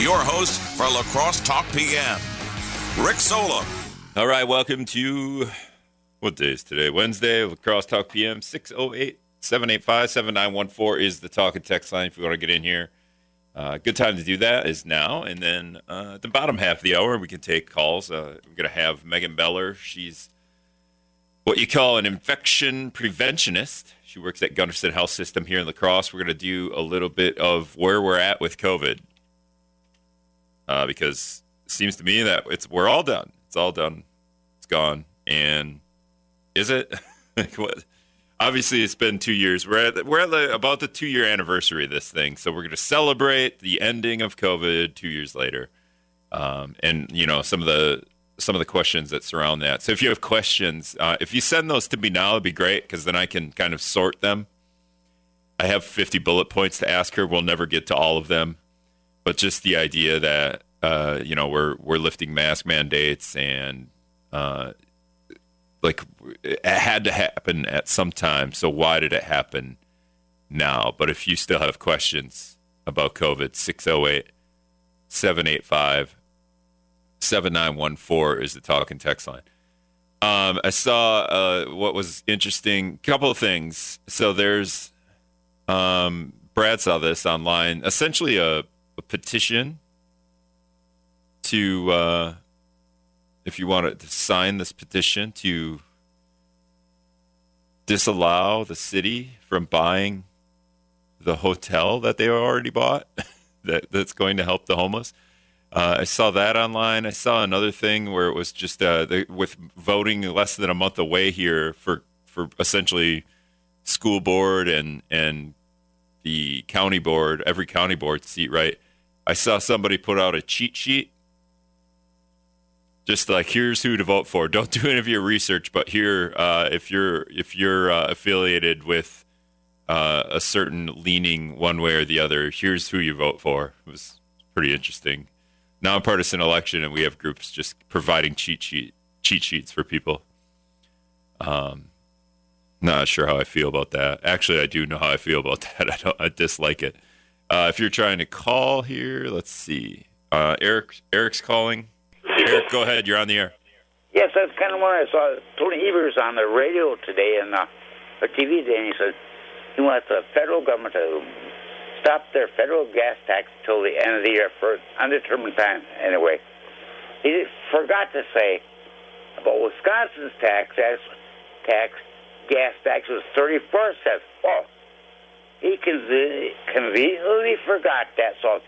your host for La Crosse Talk PM, Rick Solem. All right, welcome to what day is today? Wednesday, La Crosse Talk PM, 608 785 7914 is the talk and text line if you want to get in here. Uh, good time to do that is now. And then uh, the bottom half of the hour, we can take calls. Uh, we're going to have Megan Meller. She's what you call an infection preventionist. She works at Gundersen Health System here in La Crosse. We're going to do a little bit of where we're at with COVID uh, because it seems to me that it's we're all done. It's all done. It's gone. And is it? like what? Obviously, it's been two years. We're at we're at the, about the two year anniversary of this thing, so we're going to celebrate the ending of COVID two years later. Um, and you know some of the some of the questions that surround that. So if you have questions, uh, if you send those to me now, it'd be great because then I can kind of sort them. I have 50 bullet points to ask her. We'll never get to all of them, but just the idea that uh, you know we're we're lifting mask mandates and uh, like it had to happen at some time. So why did it happen now? But if you still have questions about COVID, 608 785 7914 is the talk text line. Um, I saw uh, what was interesting. Couple of things. So there's, um, Brad saw this online. Essentially, a, a petition to, uh, if you wanted to sign this petition to disallow the city from buying the hotel that they already bought that, that's going to help the homeless. Uh, I saw that online. I saw another thing where it was just uh, the, with voting less than a month away here for for essentially school board and and the county board, every county board seat. Right. I saw somebody put out a cheat sheet, just like here's who to vote for. Don't do any of your research, but here, uh, if you're if you're uh, affiliated with uh, a certain leaning one way or the other, here's who you vote for. It was pretty interesting nonpartisan election, and we have groups just providing cheat sheet cheat sheets for people. Um, not sure how I feel about that. Actually, I do know how I feel about that. I don't. I dislike it. Uh, if you're trying to call here, let's see. Uh, Eric, Eric's calling. Eric, go ahead. You're on the air. Yes, that's kind of what I saw. Tony Evers on the radio today and uh, or TV today, and he said he wants the federal government to stop their federal gas tax till the end of the year for undetermined time. Anyway, he forgot to say about Wisconsin's tax tax, gas tax was 34 cents. Well, he conve- conveniently forgot that, so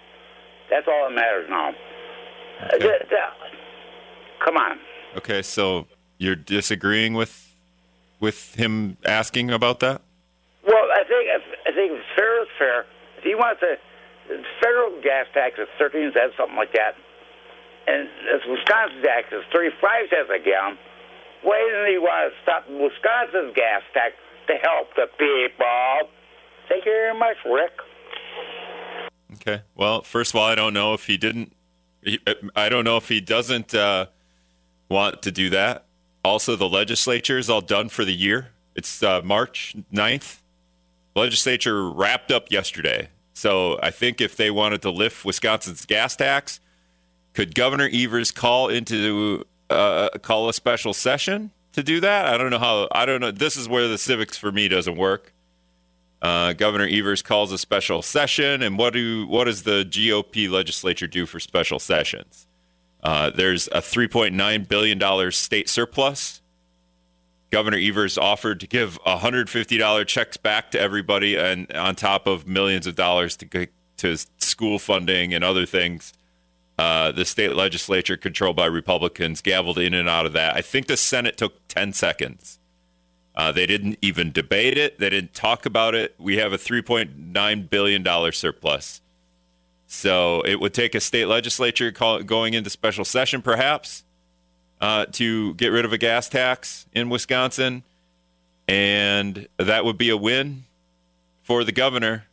that's all that matters now. Okay. come on. Okay, so you're disagreeing with with him asking about that? Well, I think I think fair is fair. If he wants a federal gas tax of 13 cents, something like that, and this Wisconsin tax is 35 cents a gallon, why doesn't he want to stop Wisconsin's gas tax to help the people? Thank you very much, Rick. Okay. Well, first of all, I don't know if he didn't. I don't know if he doesn't uh, want to do that. Also, the legislature is all done for the year. It's uh, March 9th. Legislature wrapped up yesterday. So I think if they wanted to lift Wisconsin's gas tax, could Governor Evers call into uh, call a special session to do that? I don't know how. I don't know. This is where the civics for me doesn't work. Uh, Governor Evers calls a special session, and what do what does the GOP legislature do for special sessions? Uh, there's a 3.9 billion dollars state surplus. Governor Evers offered to give $150 checks back to everybody, and on top of millions of dollars to to school funding and other things. Uh, the state legislature, controlled by Republicans, gavelled in and out of that. I think the Senate took 10 seconds. Uh, they didn't even debate it. They didn't talk about it. We have a $3.9 billion surplus. So it would take a state legislature call, going into special session, perhaps, uh, to get rid of a gas tax in Wisconsin. And that would be a win for the governor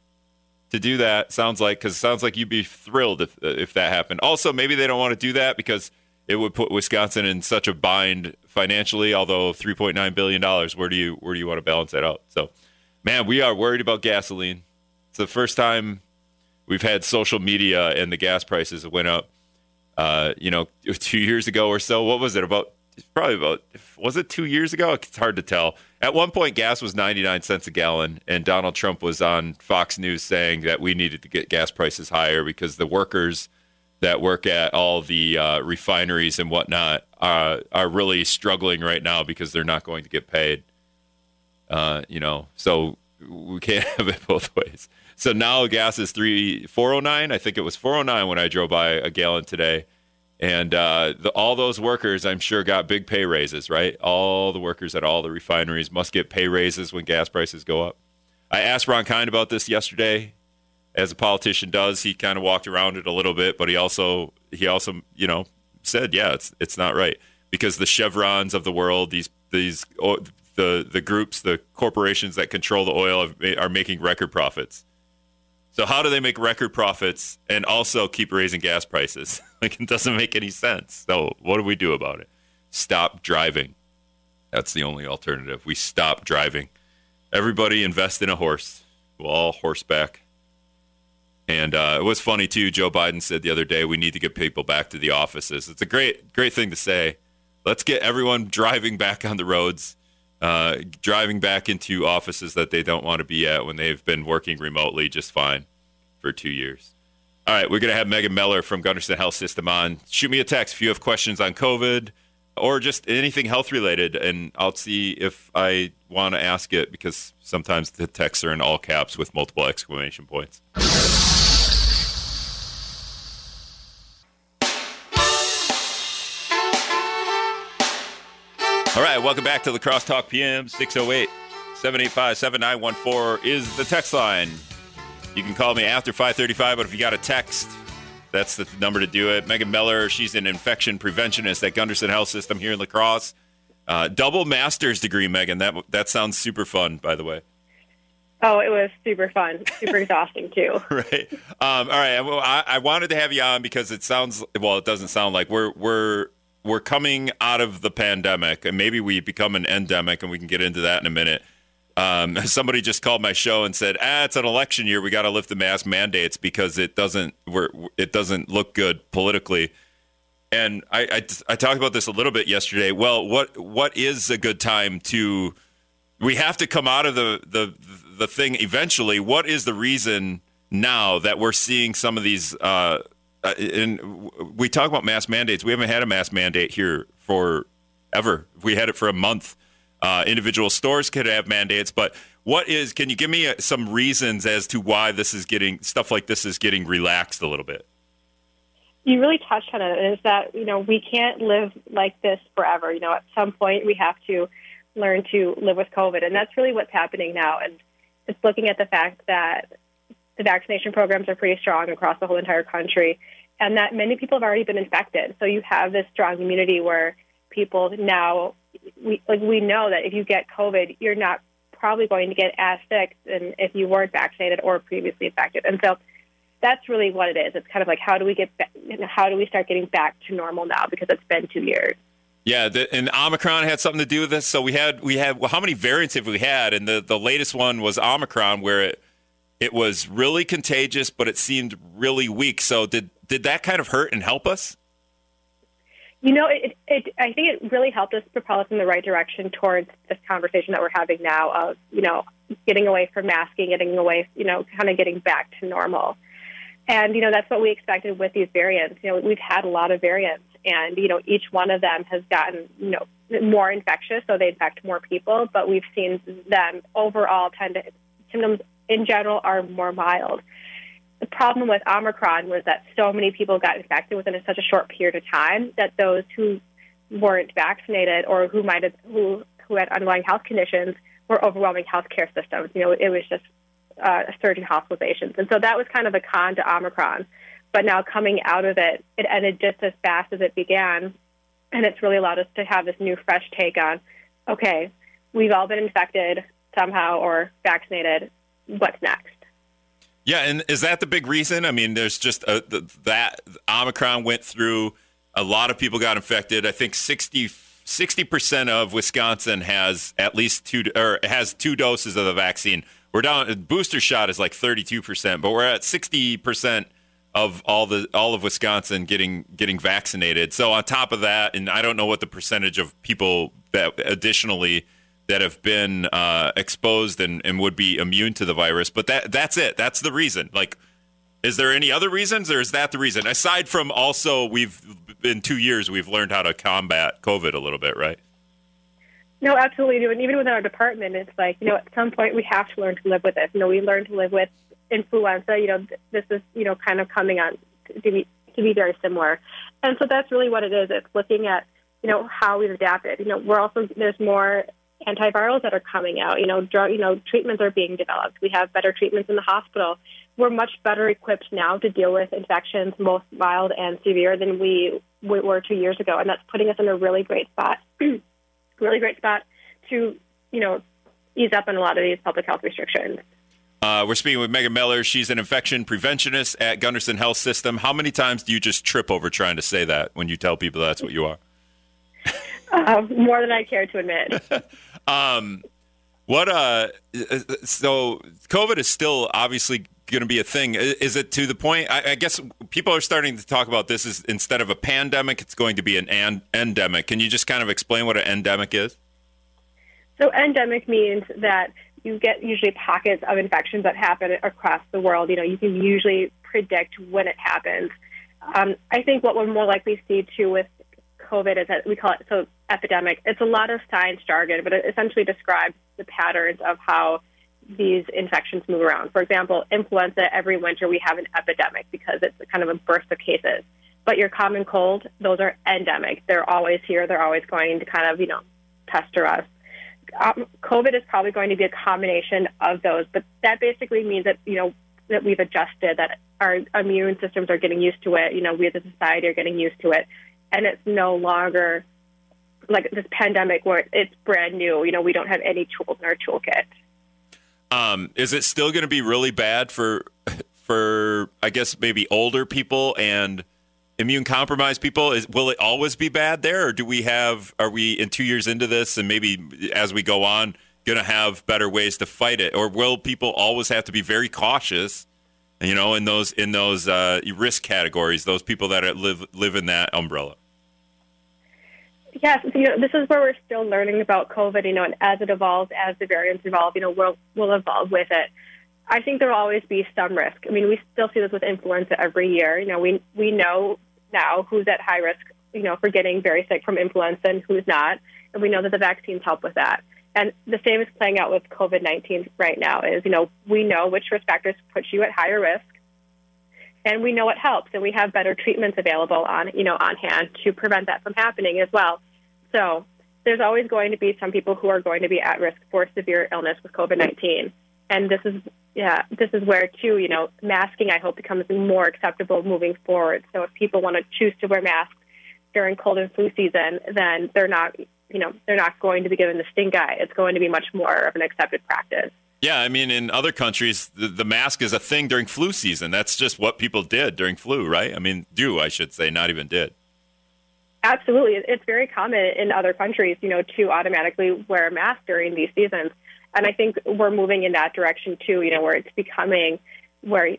to do that. Sounds like, because it sounds like you'd be thrilled if, if that happened. Also, maybe they don't want to do that because it would put Wisconsin in such a bind financially. Although three point nine billion dollars, where do you where do you want to balance that out? So, man, we are worried about gasoline. It's the first time we've had social media and the gas prices went up. Uh, you know, two years ago or so. What was it about? Probably about was it two years ago? It's hard to tell. At one point, gas was ninety nine cents a gallon, and Donald Trump was on Fox News saying that we needed to get gas prices higher because the workers that work at all the uh, refineries and whatnot uh, are really struggling right now because they're not going to get paid. Uh, you know, so we can't have it both ways. So now gas is three four oh nine. I think it was four oh nine when I drove by a gallon today. And uh, the, all those workers, I'm sure, got big pay raises, right? All the workers at all the refineries must get pay raises when gas prices go up. I asked Ron Kind about this yesterday, as a politician does. He kind of walked around it a little bit, but he also he also you know said, yeah, it's it's not right because the chevrons of the world, these these the the groups, the corporations that control the oil are making record profits. So how do they make record profits and also keep raising gas prices? like it doesn't make any sense. So what do we do about it? Stop driving. That's the only alternative. We stop driving. Everybody invest in a horse. We'll all horseback. And uh, it was funny too. Joe Biden said the other day, "We need to get people back to the offices." It's a great, great thing to say. Let's get everyone driving back on the roads, uh, driving back into offices that they don't want to be at when they've been working remotely just fine for two years. All right, we're going to have Megan Meller from Gundersen Health System on. Shoot me a text if you have questions on COVID or just anything health related, and I'll see if I want to ask it because sometimes the texts are in all caps with multiple exclamation points. All right, welcome back to the Crosstalk PM 608 785 7914 is the text line. You can call me after 535, but if you got a text, that's the number to do it. Megan Meller, she's an infection preventionist at Gundersen Health System here in La Crosse. Uh, double master's degree, Megan. That that sounds super fun, by the way. Oh, it was super fun, super exhausting too. right. Um, all right. Well, I, I wanted to have you on because it sounds well. It doesn't sound like we're we're we're coming out of the pandemic, and maybe we become an endemic, and we can get into that in a minute. Um, somebody just called my show and said, "Ah, it's an election year. We got to lift the mask mandates because it doesn't we're, it doesn't look good politically." And I, I, I talked about this a little bit yesterday. Well, what what is a good time to? We have to come out of the the the thing eventually. What is the reason now that we're seeing some of these? Uh, uh, and we talk about mask mandates. We haven't had a mask mandate here for ever. We had it for a month. Uh, individual stores could have mandates, but what is? Can you give me uh, some reasons as to why this is getting stuff like this is getting relaxed a little bit? You really touched on it. Is that you know we can't live like this forever. You know, at some point we have to learn to live with COVID, and that's really what's happening now. And just looking at the fact that the vaccination programs are pretty strong across the whole entire country, and that many people have already been infected. So you have this strong immunity where people now, we, like we know that if you get COVID, you're not probably going to get as sick than if you weren't vaccinated or previously infected. And so that's really what it is. It's kind of like how do we get back, how do we start getting back to normal now because it's been two years. Yeah, the, and Omicron had something to do with this. So we had we had well, how many variants have we had? And the the latest one was Omicron, where it it was really contagious, but it seemed really weak. So did did that kind of hurt and help us? You know, it, it, I think it really helped us propel us in the right direction towards this conversation that we're having now of, you know, getting away from masking, getting away, you know, kind of getting back to normal. And, you know, that's what we expected with these variants. You know, we've had a lot of variants, and, you know, each one of them has gotten, you know, more infectious, so they infect more people, but we've seen them overall tend to, symptoms in general are more mild. The problem with Omicron was that so many people got infected within such a short period of time that those who weren't vaccinated or who might have who who had underlying health conditions were overwhelming healthcare systems. You know, it was just uh, a surge in hospitalizations, and so that was kind of a con to Omicron. But now coming out of it, it ended just as fast as it began, and it's really allowed us to have this new, fresh take on, okay, we've all been infected somehow or vaccinated what's next. Yeah, and is that the big reason? I mean, there's just uh, a, the, that Omicron went through. A lot of people got infected. I think 60 percent of Wisconsin has at least two or has two doses of the vaccine. we're down. Booster shot is like 32 percent, but we're at 60 percent of all the all of Wisconsin getting getting vaccinated. So on top of that, and I don't know what the percentage of people that additionally that have been uh, exposed and, and would be immune to the virus, but that that's it. That's the reason. Like, is there any other reasons, or is that the reason? Aside from also, we've in two years we've learned how to combat COVID a little bit, right? No, absolutely. And even within our department, it's like, you know, at some point we have to learn to live with this. You know, we learn to live with influenza. You know, this is, you know, kind of coming on to be, to be very similar. And so that's really what it is. It's looking at, you know, how we've adapted. You know, we're also, there's more antivirals that are coming out. You know, drug, you know, treatments are being developed. We have better treatments in the hospital. We're much better equipped now to deal with infections, both mild and severe, than we, we were two years ago. And that's putting us in a really great spot. really great spot to, you know, ease up on a lot of these public health restrictions. Uh, we're speaking with Megan Meller. She's an infection preventionist at Gundersen Health System. How many times do you just trip over trying to say that when you tell people that's what you are? Uh, more than I care to admit. um, what? Uh, so COVID is still obviously going to be a thing. Is it to the point? I, I, guess people are starting to talk about this as instead of a pandemic, it's going to be an, an endemic. Can you just kind of explain what an endemic is? So endemic means that you get usually pockets of infections that happen across the world. You know, you can usually predict when it happens. Um, I think what we're more likely to see too with COVID is that we call it so epidemic. It's a lot of science jargon, but it essentially describes the patterns of how these infections move around. For example, influenza, every winter we have an epidemic because it's kind of a burst of cases. But your common cold, those are endemic. They're always here. They're always going to kind of, you know, pester us. Um, COVID is probably going to be a combination of those, but that basically means that, you know, that we've adjusted, that our immune systems are getting used to it. You know, we as a society are getting used to it. And it's no longer like this pandemic where it's brand new. You know, we don't have any tools in our toolkit. Um, is it still going to be really bad for for I guess maybe older people and immune compromised people? Is, will it always be bad there, or do we have? Are we in two years into this, and maybe as we go on, going to have better ways to fight it, or will people always have to be very cautious? You know, in those in those uh, risk categories, those people that live live in that umbrella. Yes, you know, this is where we're still learning about COVID, you know, and as it evolves, as the variants evolve, you know, we'll, we'll evolve with it. I think there will always be some risk. I mean, we still see this with influenza every year. You know, we, we know now who's at high risk, you know, for getting very sick from influenza and who's not. And we know that the vaccines help with that. And the same is playing out with COVID 19 right now is, you know, we know which risk factors put you at higher risk and we know it helps and we have better treatments available on you know on hand to prevent that from happening as well so there's always going to be some people who are going to be at risk for severe illness with covid-19 and this is yeah this is where too you know masking i hope becomes more acceptable moving forward so if people want to choose to wear masks during cold and flu season then they're not you know they're not going to be given the stink eye it's going to be much more of an accepted practice yeah, I mean, in other countries, the, the, mask is a thing during flu season. That's just what people did during flu, right? I mean, do I should say, not even did. Absolutely, it's very common in other countries, you know, to automatically wear a mask during these seasons, and I think we're moving in that direction too. You know, where it's becoming where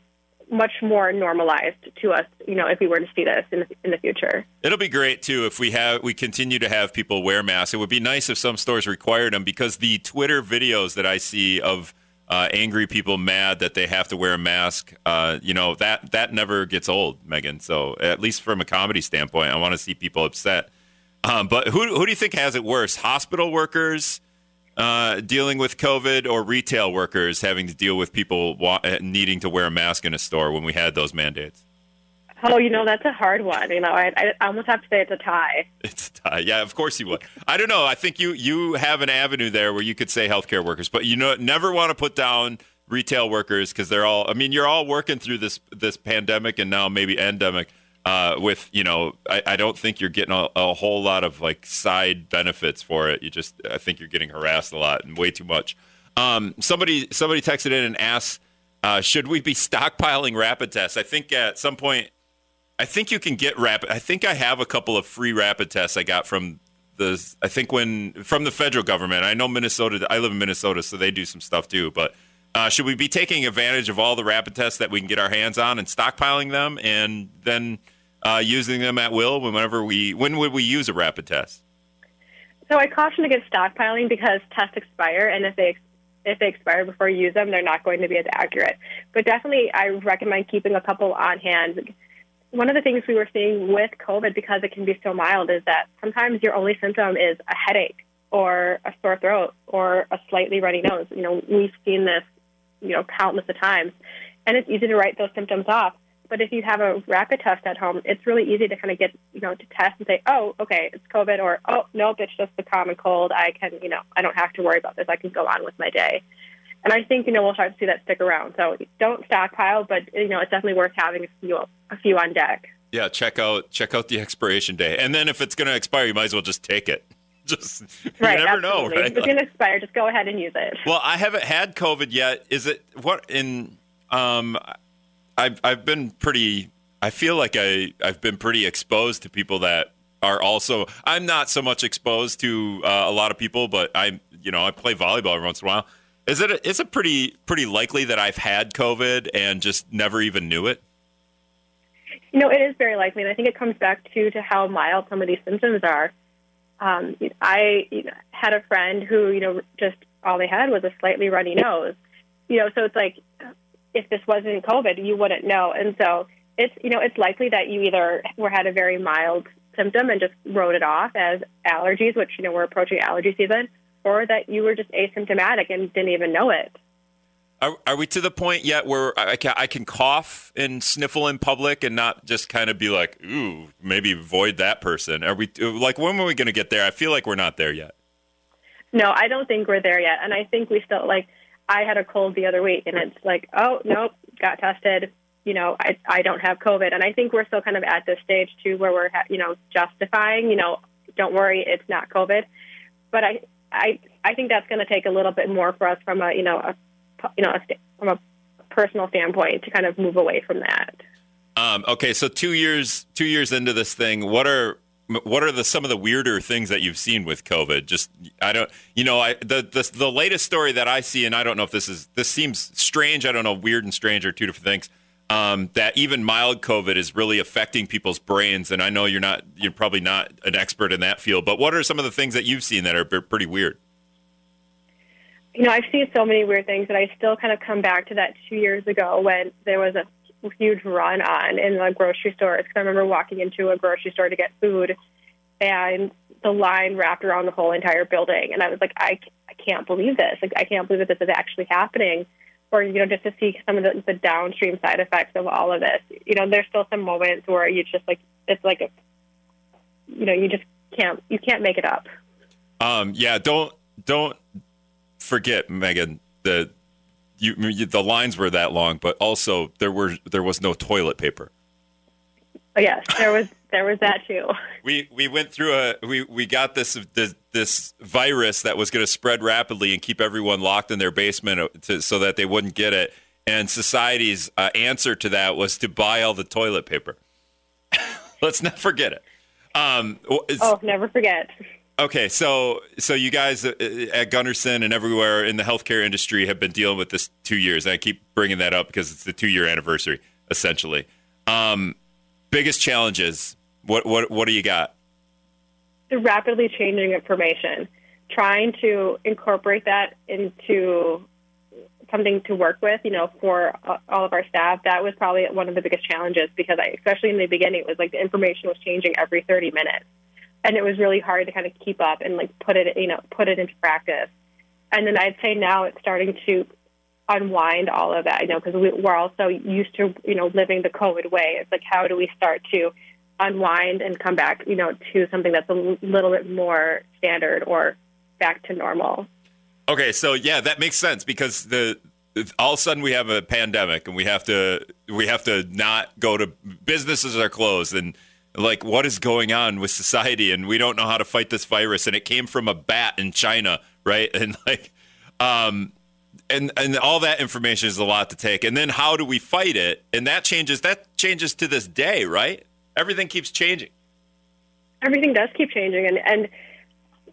much more normalized to us, you know, if we were to see this in the, in the future. It'll be great too if we have we continue to have people wear masks. It would be nice if some stores required them because the Twitter videos that I see of uh, angry people mad that they have to wear a mask, uh, you know, that that never gets old, Megan. So at least from a comedy standpoint, I want to see people upset. Um, but who who do you think has it worse? Hospital workers uh, dealing with COVID or retail workers having to deal with people wa- needing to wear a mask in a store when we had those mandates? Oh, you know, that's a hard one. You know, I, I almost have to say it's a tie. It's a tie. Yeah, of course you would. I don't know. I think you you have an avenue there where you could say healthcare workers, but you know, never want to put down retail workers because they're all. I mean, you're all working through this this pandemic and now maybe endemic uh, with you know I, I, don't think you're getting a, a, whole lot of like side benefits for it you just i think you're getting harassed a lot and way too much um, somebody somebody texted in and asked uh, should we be stockpiling rapid tests i think at some point i think you can get rapid i think i have a couple of free rapid tests i got from the i think when from the federal government i know minnesota i live in minnesota so they do some stuff too but Uh, should we be taking advantage of all the rapid tests that we can get our hands on and stockpiling them, and then uh, using them at will whenever we? When would we use a rapid test? So I caution against stockpiling because tests expire, and if they if they expire before you use them, they're not going to be as accurate. But definitely, I recommend keeping a couple on hand. One of the things we were seeing with COVID, because it can be so mild, is that sometimes your only symptom is a headache or a sore throat or a slightly runny nose. You know, we've seen this, you know, countless of times, and it's easy to write those symptoms off. But if you have a rapid test at home, it's really easy to kind of get, you know, to test and say, oh, okay, it's COVID, or oh, nope, it's just the common cold. I can, you know, I don't have to worry about this. I can go on with my day. And I think, you know, we'll start to see that stick around. So don't stockpile, but you know, it's definitely worth having a few, a few on deck. Yeah, check out check out the expiration day, and then if it's going to expire, you might as well just take it. Just right, you never absolutely. know, right? If it's going to expire, just go ahead and use it. Well, I haven't had COVID yet. Is it what in? Um, I've I've been pretty. I feel like I I've been pretty exposed to people that are also. I'm not so much exposed to uh, a lot of people, but I'm you know I play volleyball every once in a while. Is it is it pretty pretty likely that I've had COVID and just never even knew it? You know, it is very likely, and I think it comes back to to how mild some of these symptoms are. Um, I you know, had a friend who, you know, just all they had was a slightly runny nose. You know, so it's like if this wasn't COVID, you wouldn't know. And so it's, you know, it's likely that you either were had a very mild symptom and just wrote it off as allergies, which, you know, we're approaching allergy season, or that you were just asymptomatic and didn't even know it. Are, are we to the point yet where I can, I can cough and sniffle in public and not just kind of be like, ooh, maybe avoid that person? Are we like when are we going to get there? I feel like we're not there yet. No, I don't think we're there yet, and I think we still like. I had a cold the other week, and it's like, oh nope, got tested. You know, I I don't have COVID, and I think we're still kind of at this stage too, where we're you know justifying, you know, don't worry, it's not COVID. But I I I think that's going to take a little bit more for us from a you know a you know, from a personal standpoint, to kind of move away from that. Um, okay, so two years two years into this thing, what are what are the some of the weirder things that you've seen with COVID? Just I don't, you know, I the the, the latest story that I see, and I don't know if this is this seems strange. I don't know, weird and strange are two different things. Um, that even mild COVID is really affecting people's brains, and I know you're not you're probably not an expert in that field, but what are some of the things that you've seen that are pretty weird? you know, I've seen so many weird things that I still kind of come back to that two years ago when there was a huge run on in the grocery stores. Because I remember walking into a grocery store to get food, and the line wrapped around the whole entire building, and I was like, I, I can't believe this. Like, I can't believe that this is actually happening. Or you know, just to see some of the, the downstream side effects of all of this. You know, there's still some moments where you just like it's like a, you know, you just can't you can't make it up. Um, yeah, don't don't forget, Megan, the you, the lines were that long, but also there were there was no toilet paper. Oh, yes, there was there was that too. we we went through a we we got this this, this virus that was going to spread rapidly and keep everyone locked in their basement uh, to, so that they wouldn't get it. And society's uh, answer to that was to buy all the toilet paper. Let's not forget it. Um, oh, never forget. Okay, so so you guys uh, at Gundersen and everywhere in the healthcare industry have been dealing with this two years. And I keep bringing that up because it's the two year anniversary, essentially. Um, biggest challenges. What what what do you got? The rapidly changing information. Trying to incorporate that into something to work with, you know, for uh, all of our staff. That was probably one of the biggest challenges because, I, especially in the beginning, it was like the information was changing every 30 minutes and it was really hard to kind of keep up and like put it you know put it into practice and then i'd say now it's starting to unwind all of that you know because we, we're also used to you know living the covid way it's like how do we start to unwind and come back you know to something that's a little bit more standard or back to normal okay so yeah that makes sense because the all of a sudden we have a pandemic and we have to we have to not go to businesses are closed and like what is going on with society and we don't know how to fight this virus and it came from a bat in China, right? And like um and and all that information is a lot to take. And then how do we fight it? And that changes that changes to this day, right? Everything keeps changing. Everything does keep changing and and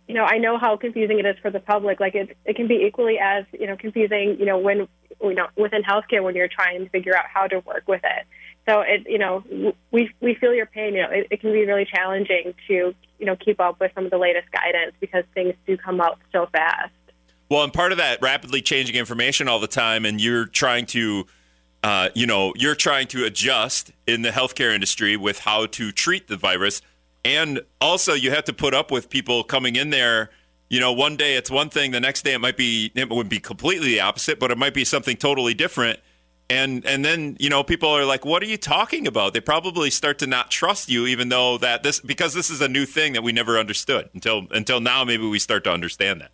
you know, I know how confusing it is for the public. Like it, it can be equally as you know confusing. You know, when you know within healthcare when you're trying to figure out how to work with it. So it, you know, we we feel your pain. You know, it, it can be really challenging to you know keep up with some of the latest guidance because things do come out so fast. Well, and part of that rapidly changing information all the time, and you're trying to, uh, you know, you're trying to adjust in the healthcare industry with how to treat the virus and also, you have to put up with people coming in there. You know, one day it's one thing, the next day it might be it would be completely the opposite, but it might be something totally different. And and then you know people are like, "What are you talking about?" They probably start to not trust you, even though that this because this is a new thing that we never understood until until now. Maybe we start to understand that.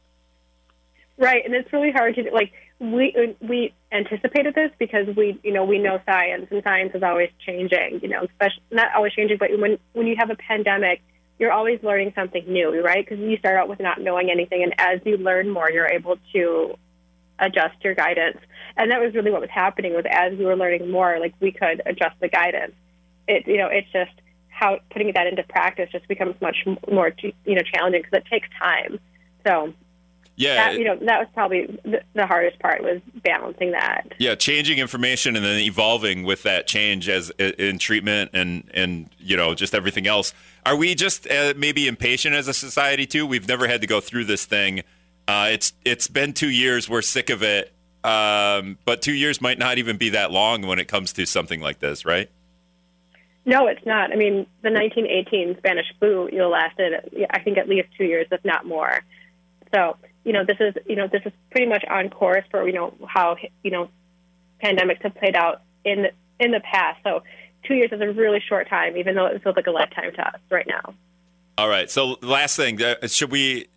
Right, and it's really hard to like we we anticipated this because we you know we know science and science is always changing you know especially not always changing but when when you have a pandemic you're always learning something new right? Because you start out with not knowing anything and as you learn more you're able to adjust your guidance. And that was really what was happening was as we were learning more like we could adjust the guidance. It you know it's just how putting that into practice just becomes much more you know challenging because it takes time. So yeah, that, you know that was probably the, the, hardest part was balancing that. Yeah, changing information and then evolving with that change as in treatment and and you know just everything else. Are we just uh, maybe impatient as a society too? We've never had to go through this thing. Uh, it's it's been two years. We're sick of it. Um, but two years might not even be that long when it comes to something like this, right? No, it's not. I mean, the 1918 Spanish flu, you know, lasted, I think, at least two years, if not more. So you know, this is, you know, this is pretty much on course for, you know, how, you know, pandemics have played out in the, in the past. So two years is a really short time, even though it feels like a lifetime to us right now. All right. So last thing, uh, should we?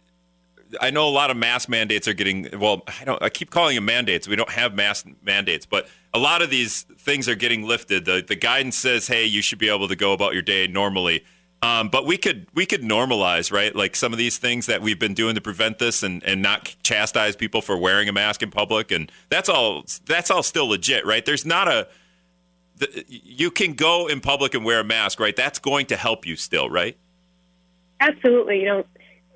I know a lot of mask mandates are getting. Well, I don't. I keep calling them mandates. We don't have mask mandates, but a lot of these things are getting lifted. The the guidance says, hey, you should be able to go about your day normally. Um, but we could we could normalize right? Like some of these things that we've been doing to prevent this and, and not chastise people for wearing a mask in public. And that's all that's all still legit right? There's not a the, you can go in public and wear a mask right? That's going to help you still right? Absolutely. You know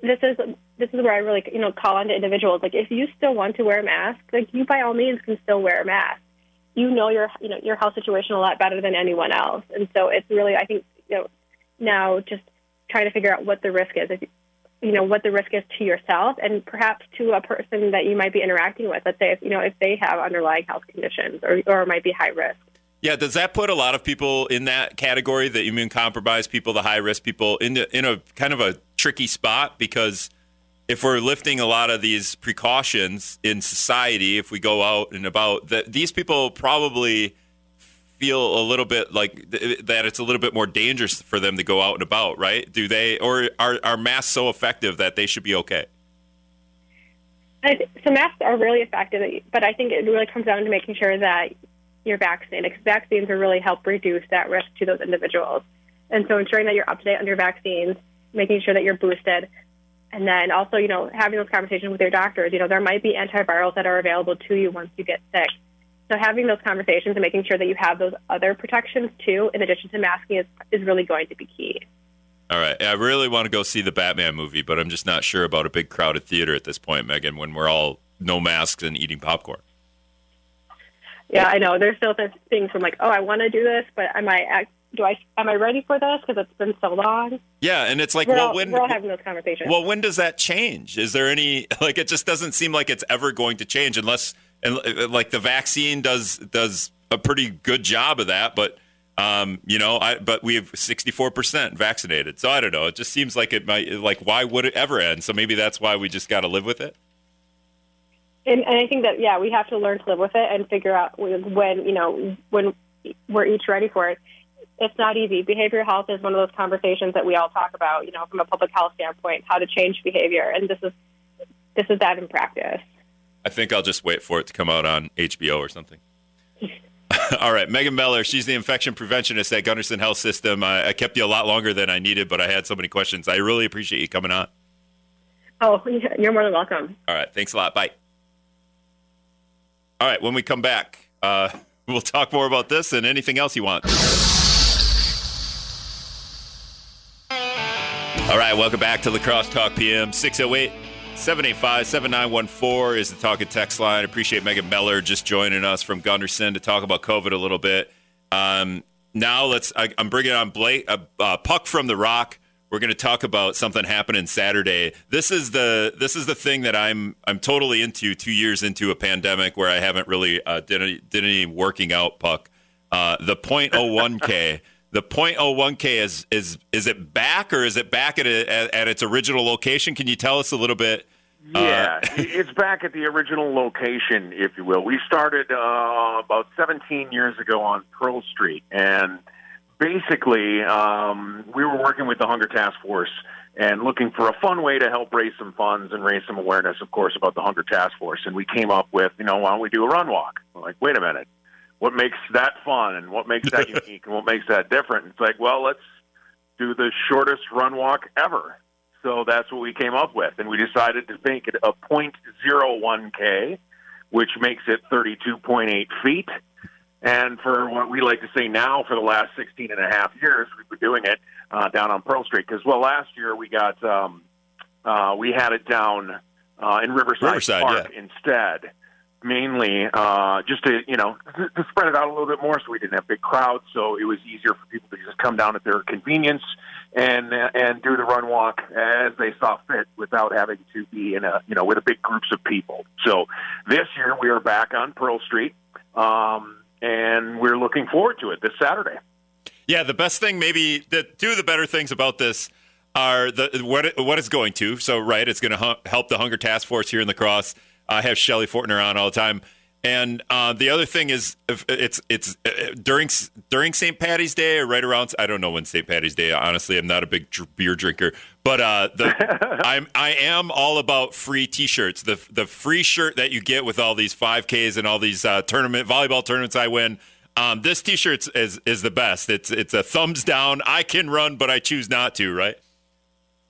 this is this is where I really you know call on to individuals. Like if you still want to wear a mask like you by all means can still wear a mask. You know your you know your health situation a lot better than anyone else. And so it's really I think you know now just trying to figure out what the risk is. If, you know what the risk is to yourself and perhaps to a person that you might be interacting with. Let's say if you know if they have underlying health conditions or or might be high risk. Yeah, does that put a lot of people in that category, the immune compromised people, the high risk people, in the, in a kind of a tricky spot because if we're lifting a lot of these precautions in society, if we go out and about, that these people probably feel a little bit like th- that it's a little bit more dangerous for them to go out and about, right? Do they, or are, are masks so effective that they should be okay? So masks are really effective, but I think it really comes down to making sure that you're vaccinated because vaccines will really help reduce that risk to those individuals. And so ensuring that you're up to date on your vaccines, making sure that you're boosted, and then also, you know, having those conversations with your doctors. You know, there might be antivirals that are available to you once you get sick. So having those conversations and making sure that you have those other protections too, in addition to masking, is, is really going to be key. All right. I really want to go see the Batman movie, but I'm just not sure about a big crowded theater at this point, Megan, when we're all no masks and eating popcorn. Yeah, I know. There's still things from like, oh, I want to do this, but am I do I am I ready for this because it's been so long? Yeah, and it's like, we're well, all, when we're all having those conversations. Well, when does that change? Is there any like? It just doesn't seem like it's ever going to change unless and uh, like the vaccine does does a pretty good job of that, but. Um, you know, I, but we have 64% vaccinated. So I don't know. It just seems like it might, like, why would it ever end? So maybe that's why we just got to live with it. And, and I think that, yeah, we have to learn to live with it and figure out when, you know, when we're each ready for it. It's not easy. Behavioral health is one of those conversations that we all talk about, you know, from a public health standpoint, how to change behavior. And this is, this is that in practice. I think I'll just wait for it to come out on HBO or something. All right, Megan Meller, she's the infection preventionist at Gundersen Health System. I, I, kept you a lot longer than I needed, but I had so many questions. I really appreciate you coming on. Oh, you're more than welcome. All right, thanks a lot. Bye. All right, when we come back, uh, we'll talk more about this and anything else you want. All right, welcome back to La Crosse Talk PM 608 785 7914 is the talk and text line. Appreciate Megan Meller just joining us from Gundersen to talk about COVID a little bit. Um, now let's. I, am bringing on Blake, uh, uh, Puck from the Rock. We're going to talk about something happening Saturday. This is the this is the thing that I'm I'm totally into. Two years into a pandemic where I haven't really uh, did any did any working out. Puck, uh, the .01k. the .01k is is is it back or is it back at, a, at its original location? Can you tell us a little bit? Yeah, uh, it's back at the original location, if you will. We started uh, about 17 years ago on Pearl Street, and basically, um, we were working with the Hunger Task Force and looking for a fun way to help raise some funds and raise some awareness, of course, about the Hunger Task Force. And we came up with, you know, why don't we do a run walk? We're like, wait a minute, what makes that fun and what makes that unique and what makes that different? It's like, well, let's do the shortest run walk ever. So that's what we came up with, and we decided to make it a .01k, which makes it 32.8 feet. And for what we like to say now, for the last 16 and a half years, we've been doing it uh, down on Pearl Street. Because, well, last year we got, um, uh, we had it down uh, in Riverside, Riverside Park yeah. instead, mainly uh, just to, you know, to spread it out a little bit more so we didn't have big crowds. So it was easier for people to just come down at their convenience and and do the run walk as they saw fit without having to be in a you know with a big groups of people. So this year we are back on Pearl Street. Um, and we're looking forward to it this Saturday. Yeah, the best thing, maybe the two of the better things about this are the what it, what it's going to. So, right, it's going to help the Hunger Task Force here in the Cross. I have Shelly Fortner on all the time, and uh, the other thing is it's it's uh, during during St. Patty's Day or right around. I don't know when St. Patty's Day. Honestly, I'm not a big beer drinker, but uh, the, I'm I am all about free T-shirts. The the free shirt that you get with all these 5Ks and all these uh, tournament volleyball tournaments I win. Um, this T-shirt is is the best. It's it's a thumbs down. I can run, but I choose not to. Right.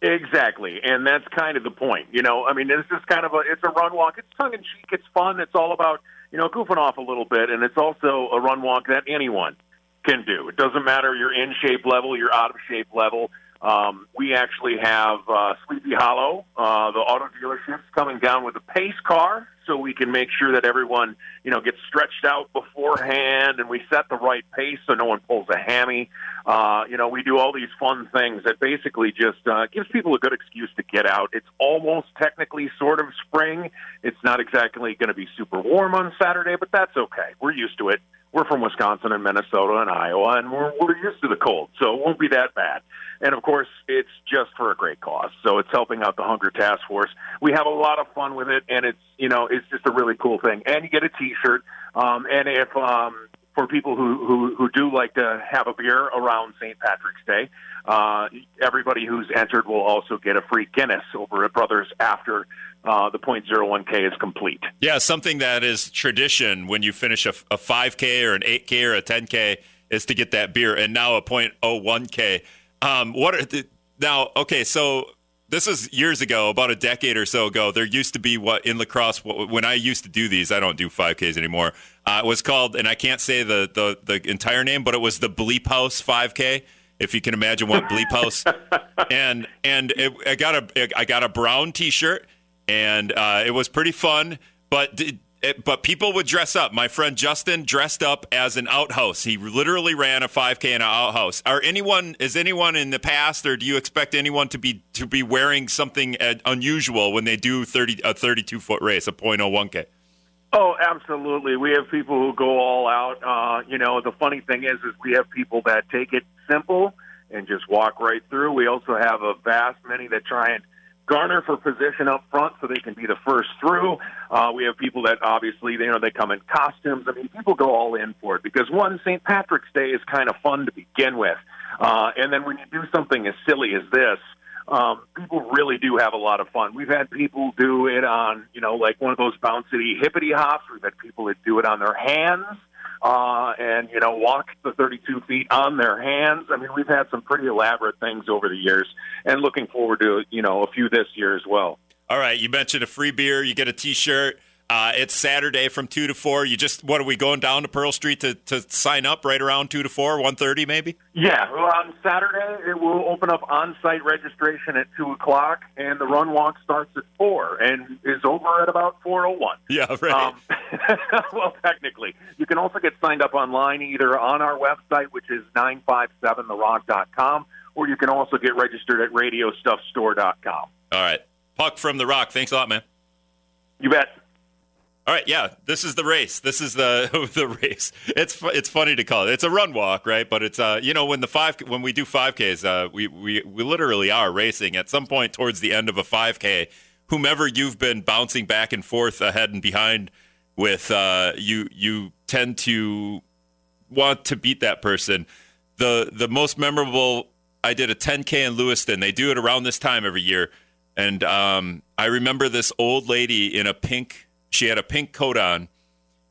Exactly, and that's kind of the point. You know, I mean, it's just kind of a it's a run walk. It's tongue in cheek. It's fun. It's all about you know goofing off a little bit, and it's also a run walk that anyone can do. It doesn't matter your in shape level, your out of shape level. Um, we actually have uh, Sleepy Hollow, uh, the auto dealerships, coming down with a pace car, so we can make sure that everyone, you know, gets stretched out beforehand, and we set the right pace so no one pulls a hammy. Uh, you know, we do all these fun things that basically just uh, gives people a good excuse to get out. It's almost technically sort of spring. It's not exactly going to be super warm on Saturday, but that's okay. We're used to it we're from Wisconsin and Minnesota and Iowa, and we're, we're used to the cold, so it won't be that bad. And of course, it's just for a great cause. So it's helping out the Hunger Task Force. We have a lot of fun with it, and it's you know it's just a really cool thing. And you get a T-shirt. Um, and if um, for people who, who who do like to have a beer around St. Patrick's Day, uh, everybody who's entered will also get a free Guinness over at Brothers after uh, the .01k is complete. Yeah, something that is tradition when you finish a, a 5k or an 8k or a 10k is to get that beer, and now a .01k. Um, what are the, now? Okay, so this is years ago, about a decade or so ago. There used to be what in La Crosse when I used to do these. I don't do 5Ks anymore. Uh, it was called, and I can't say the, the the entire name, but it was the Bleep House 5K if you can imagine what bleep house and and it, i got a i got a brown t-shirt and uh, it was pretty fun but it, but people would dress up my friend justin dressed up as an outhouse he literally ran a 5k in an outhouse are anyone is anyone in the past or do you expect anyone to be to be wearing something unusual when they do 30 a 32 foot race a .01k Oh, absolutely. We have people who go all out. Uh, you know, the funny thing is, is we have people that take it simple and just walk right through. We also have a vast many that try and garner for position up front so they can be the first through. Uh, we have people that obviously, you know, they come in costumes. I mean, people go all in for it because one, St. Patrick's Day is kind of fun to begin with. Uh, and then when you do something as silly as this, um, people really do have a lot of fun. We've had people do it on, you know, like one of those bouncy hippity hops. We've had people that do it on their hands uh, and, you know, walk the 32 feet on their hands. I mean, we've had some pretty elaborate things over the years and looking forward to, you know, a few this year as well. All right. You mentioned a free beer, you get a t shirt. Uh, it's Saturday from two to four. You just what are we going down to Pearl Street to, to sign up right around two to four, one thirty maybe? Yeah, well, on Saturday it will open up on-site registration at two o'clock, and the run walk starts at four and is over at about four o one. Yeah, right. Um, well, technically, you can also get signed up online either on our website, which is nine five seven therock.com, or you can also get registered at radiostuffstore.com. All right, Puck from the Rock. Thanks a lot, man. You bet. All right, yeah, this is the race. This is the the race. It's it's funny to call it. It's a run walk, right? But it's uh, you know, when the five when we do five Ks, uh, we we we literally are racing. At some point towards the end of a five K, whomever you've been bouncing back and forth ahead and behind with, uh, you you tend to want to beat that person. The the most memorable. I did a 10K in Lewiston. They do it around this time every year, and um, I remember this old lady in a pink she had a pink coat on,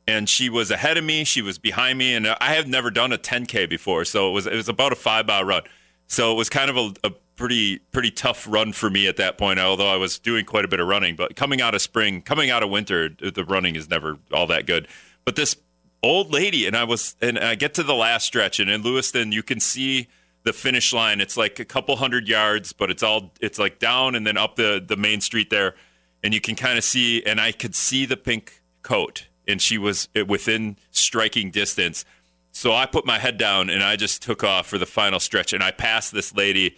and she was ahead of me. She was behind me, and I have never done a 10k before, so it was it was about a five mile run. So it was kind of a, a pretty pretty tough run for me at that point. Although I was doing quite a bit of running, but coming out of spring, coming out of winter, the running is never all that good. But this old lady, and I was, and I get to the last stretch, and in Lewiston, you can see the finish line. It's like a couple hundred yards, but it's all it's like down and then up the the main street there and you can kind of see, and I could see the pink coat, and she was eh, within striking distance. So I put my head down and I just took off for the final stretch, and I passed this lady.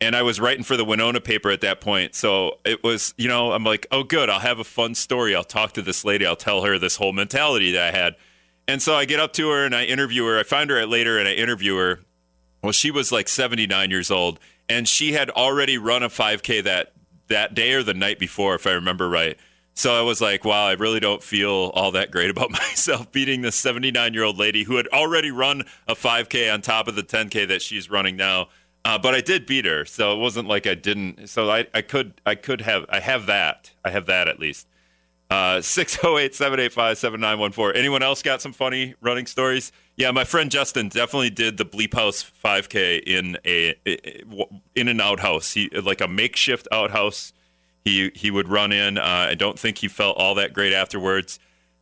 And I was writing for the Winona paper at that point. So it was, you know, I'm like, oh, good. I'll have a fun story. I'll talk to this lady. I'll tell her this whole mentality that I had. And so I get up to her and I interview her. I find her later and I interview her. Well, she was like 79 years old and she had already run a 5K that that day or the night before, if I remember right. So I was like, wow, I really don't feel all that great about myself beating this 79 year old lady who had already run a 5K on top of the 10K that she's running now. Uh, but I did beat her, so it wasn't like I didn't. So I, I could I could have I have that I have that at least. Uh, 608 785 7914. Anyone else got some funny running stories? Yeah, my friend Justin definitely did the Bleep House 5K in a in an outhouse, he like a makeshift outhouse. He he would run in. Uh, I don't think he felt all that great afterwards,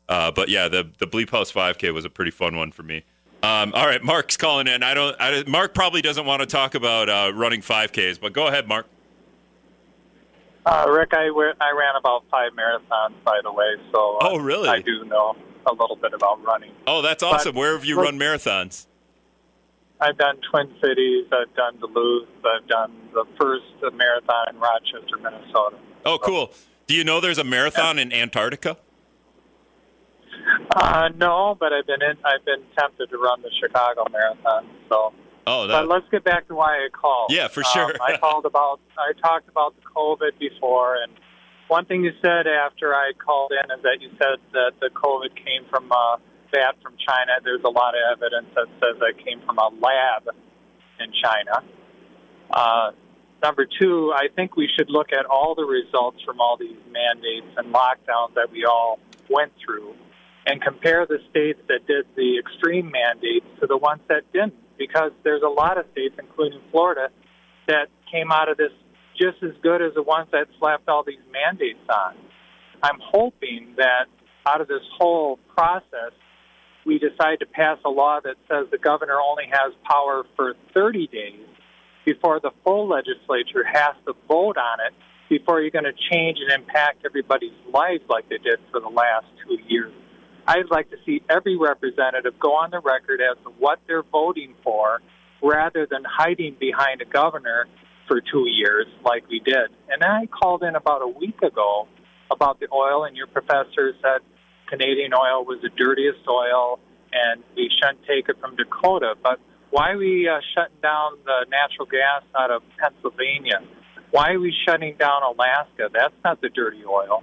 uh, but yeah, the the Bleep House 5K was a pretty fun one for me. Um, all right, Mark's calling in. I don't. I, Mark probably doesn't want to talk about uh, running 5Ks, but go ahead, Mark. Uh, Rick, I, I ran about five marathons, by the way, so oh really? I do know a little bit about running. Oh, that's awesome. But, Where have you look, run marathons? I've done Twin Cities. I've done Duluth. I've done the first marathon in Rochester, Minnesota. Oh, cool. Do you know there's a marathon in Antarctica? Uh, no, but I've been in, I've been tempted to run the Chicago Marathon. So, oh, that... but let's get back to why I called. Yeah, for sure. Um, I called about I talked about the COVID before, and one thing you said after I called in is that you said that the COVID came from uh, that from China. There's a lot of evidence that says that came from a lab in China. Uh, number two, I think we should look at all the results from all these mandates and lockdowns that we all went through and compare the states that did the extreme mandates to the ones that didn't. Because there's a lot of states, including Florida, that came out of this just as good as the ones that slapped all these mandates on. I'm hoping that out of this whole process, we decide to pass a law that says the governor only has power for 30 days before the full legislature has to vote on it before you're going to change and impact everybody's lives like they did for the last two years. I'd like to see every representative go on the record as to what they're voting for rather than hiding behind a governor for two years like we did. And I called in about a week ago about the oil, and your professor said Canadian oil was the dirtiest oil and we shouldn't take it from Dakota. But why are we uh, shutting down the natural gas out of Pennsylvania? Why are we shutting down Alaska? That's not the dirty oil.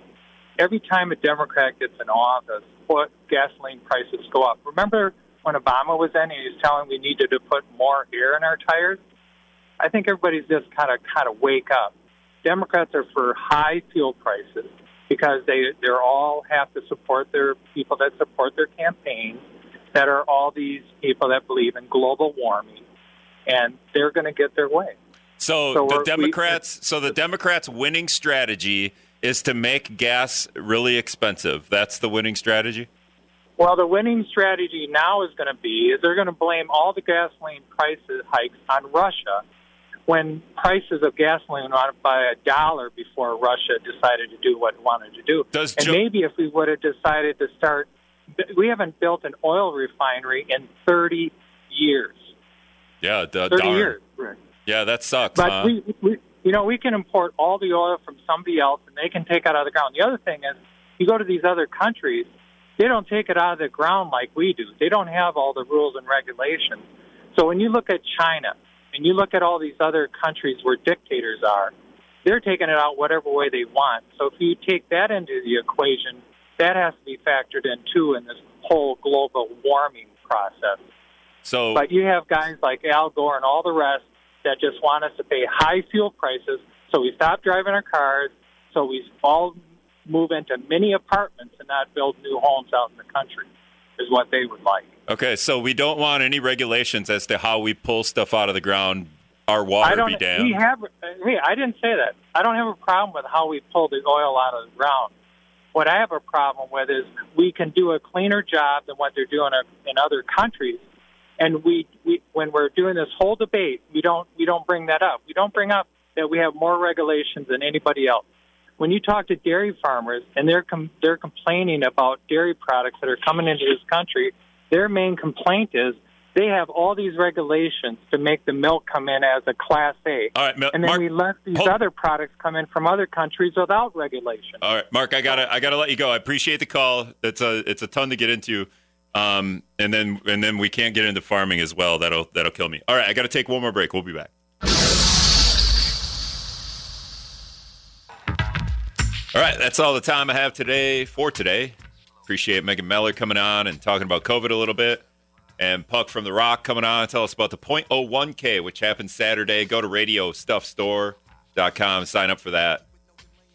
Every time a Democrat gets in office, what gasoline prices go up. Remember when Obama was in, and he was telling we needed to put more air in our tires. I think everybody's just kind of kind of wake up. Democrats are for high fuel prices because they they're all have to support their people that support their campaigns that are all these people that believe in global warming and they're going to get their way. So, so the Democrats we, so the Democrats winning strategy is to make gas really expensive. That's the winning strategy. Well, the winning strategy now is going to be is they're going to blame all the gasoline prices hikes on Russia when prices of gasoline went up by a dollar before Russia decided to do what it wanted to do. Does and maybe if we would have decided to start, we haven't built an oil refinery in 30 years. Yeah, d- 30 darn. years. Yeah, that sucks. But huh? we, we, you know, we can import all the oil from somebody else, and they can take it out of the ground. The other thing is, you go to these other countries, they don't take it out of the ground like we do. They don't have all the rules and regulations. So when you look at China and you look at all these other countries where dictators are, they're taking it out whatever way they want. So if you take that into the equation, that has to be factored in too in this whole global warming process. so But you have guys like Al Gore and all the rest that just want us to pay high fuel prices, so we stop driving our cars, so we all move into mini apartments and not build new homes out in the country, is what they would like. Okay, so we don't want any regulations as to how we pull stuff out of the ground. Our I water don't. be damned. We have. Uh, hey, I didn't say that. I don't have a problem with how we pull the oil out of the ground. What I have a problem with is we can do a cleaner job than what they're doing in other countries, and we, we when we're doing this whole debate, we don't we don't bring that up. We don't bring up that we have more regulations than anybody else. When you talk to dairy farmers and they're com- they're complaining about dairy products that are coming into this country, their main complaint is they have all these regulations to make the milk come in as a class A. All right, and then we let these hold- other products come in from other countries without regulation. All right, Mark, I gotta I gotta let you go. I appreciate the call. It's a it's a ton to get into, um, and then and then we can't get into farming as well. That'll that'll kill me. All right, I gotta take one more break. We'll be back. All right, that's all the time I have today for today. Appreciate Megan Meller coming on and talking about COVID a little bit. And Puck from The Rock coming on tell us about the 0.01K, which happens Saturday. Go to radiostuffstore.com, sign up for that.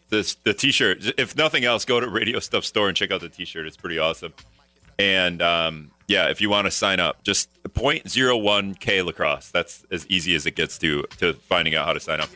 The t-shirt. If nothing else, go to Radio Stuff Store and check out the t-shirt. It's pretty awesome. And um, yeah, if you want to sign up, just 0.01K lacrosse. That's as easy as it gets to to finding out how to sign up.